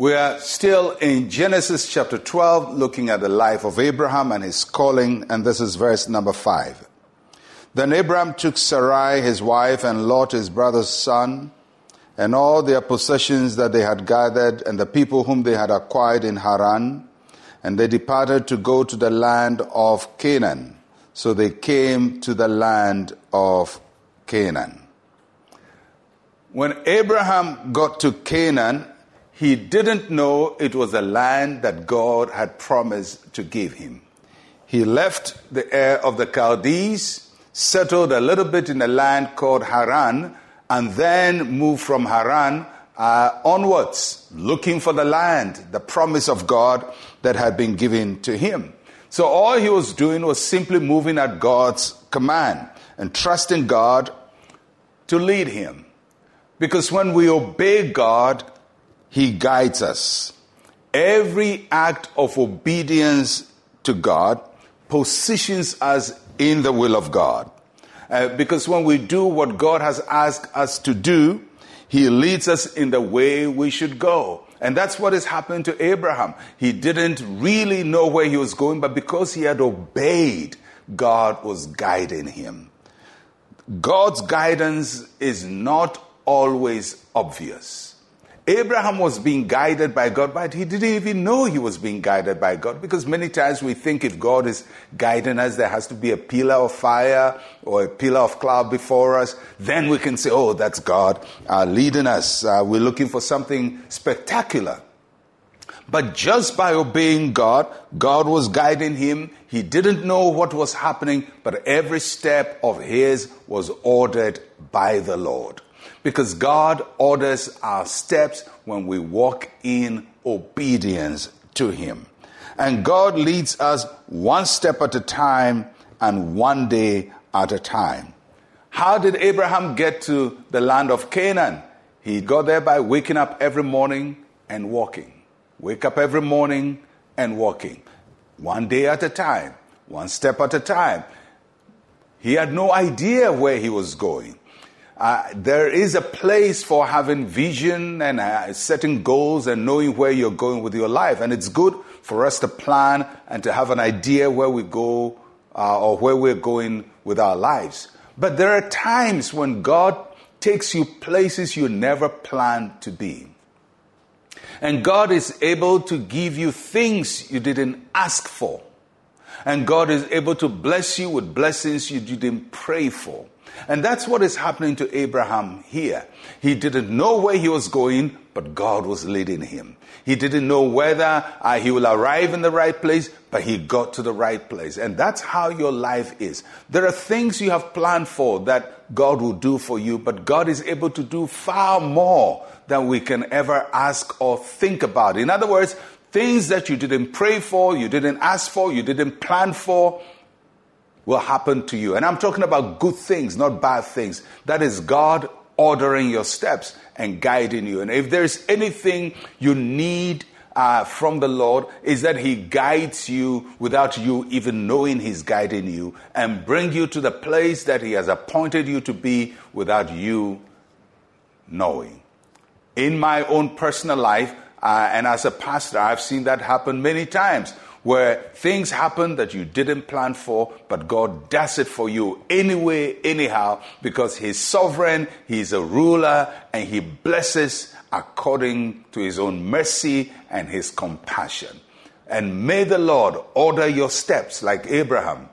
We are still in Genesis chapter 12, looking at the life of Abraham and his calling, and this is verse number 5. Then Abraham took Sarai, his wife, and Lot, his brother's son, and all their possessions that they had gathered, and the people whom they had acquired in Haran, and they departed to go to the land of Canaan. So they came to the land of Canaan. When Abraham got to Canaan, he didn't know it was a land that God had promised to give him. He left the Ur of the Chaldees, settled a little bit in a land called Haran, and then moved from Haran uh, onwards, looking for the land, the promise of God that had been given to him. So all he was doing was simply moving at God's command and trusting God to lead him. Because when we obey God, he guides us. Every act of obedience to God positions us in the will of God. Uh, because when we do what God has asked us to do, He leads us in the way we should go. And that's what is happening to Abraham. He didn't really know where he was going, but because he had obeyed, God was guiding him. God's guidance is not always obvious. Abraham was being guided by God, but he didn't even know he was being guided by God because many times we think if God is guiding us, there has to be a pillar of fire or a pillar of cloud before us. Then we can say, oh, that's God uh, leading us. Uh, we're looking for something spectacular. But just by obeying God, God was guiding him. He didn't know what was happening, but every step of his was ordered by the Lord. Because God orders our steps when we walk in obedience to Him. And God leads us one step at a time and one day at a time. How did Abraham get to the land of Canaan? He got there by waking up every morning and walking. Wake up every morning and walking. One day at a time, one step at a time. He had no idea where he was going. Uh, there is a place for having vision and uh, setting goals and knowing where you're going with your life. And it's good for us to plan and to have an idea where we go uh, or where we're going with our lives. But there are times when God takes you places you never planned to be. And God is able to give you things you didn't ask for. And God is able to bless you with blessings you didn't pray for. And that's what is happening to Abraham here. He didn't know where he was going, but God was leading him. He didn't know whether uh, he will arrive in the right place, but he got to the right place. And that's how your life is. There are things you have planned for that God will do for you, but God is able to do far more than we can ever ask or think about. In other words, things that you didn't pray for, you didn't ask for, you didn't plan for, will happen to you. And I'm talking about good things, not bad things. That is God ordering your steps and guiding you. And if there's anything you need uh, from the Lord, is that He guides you without you even knowing He's guiding you and bring you to the place that He has appointed you to be without you knowing. In my own personal life, uh, and as a pastor, I've seen that happen many times where things happen that you didn't plan for, but God does it for you anyway, anyhow, because He's sovereign, He's a ruler, and He blesses according to His own mercy and His compassion. And may the Lord order your steps like Abraham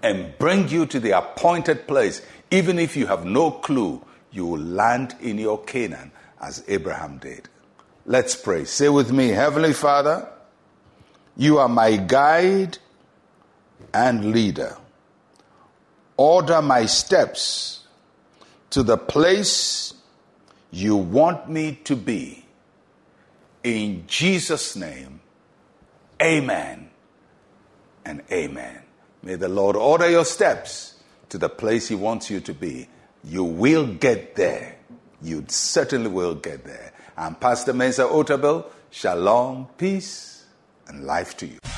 and bring you to the appointed place, even if you have no clue, you will land in your Canaan as Abraham did. Let's pray. Say with me, Heavenly Father, you are my guide and leader. Order my steps to the place you want me to be. In Jesus' name, amen and amen. May the Lord order your steps to the place He wants you to be. You will get there. You certainly will get there. I'm Pastor Mensa Otabil. Shalom, peace and life to you.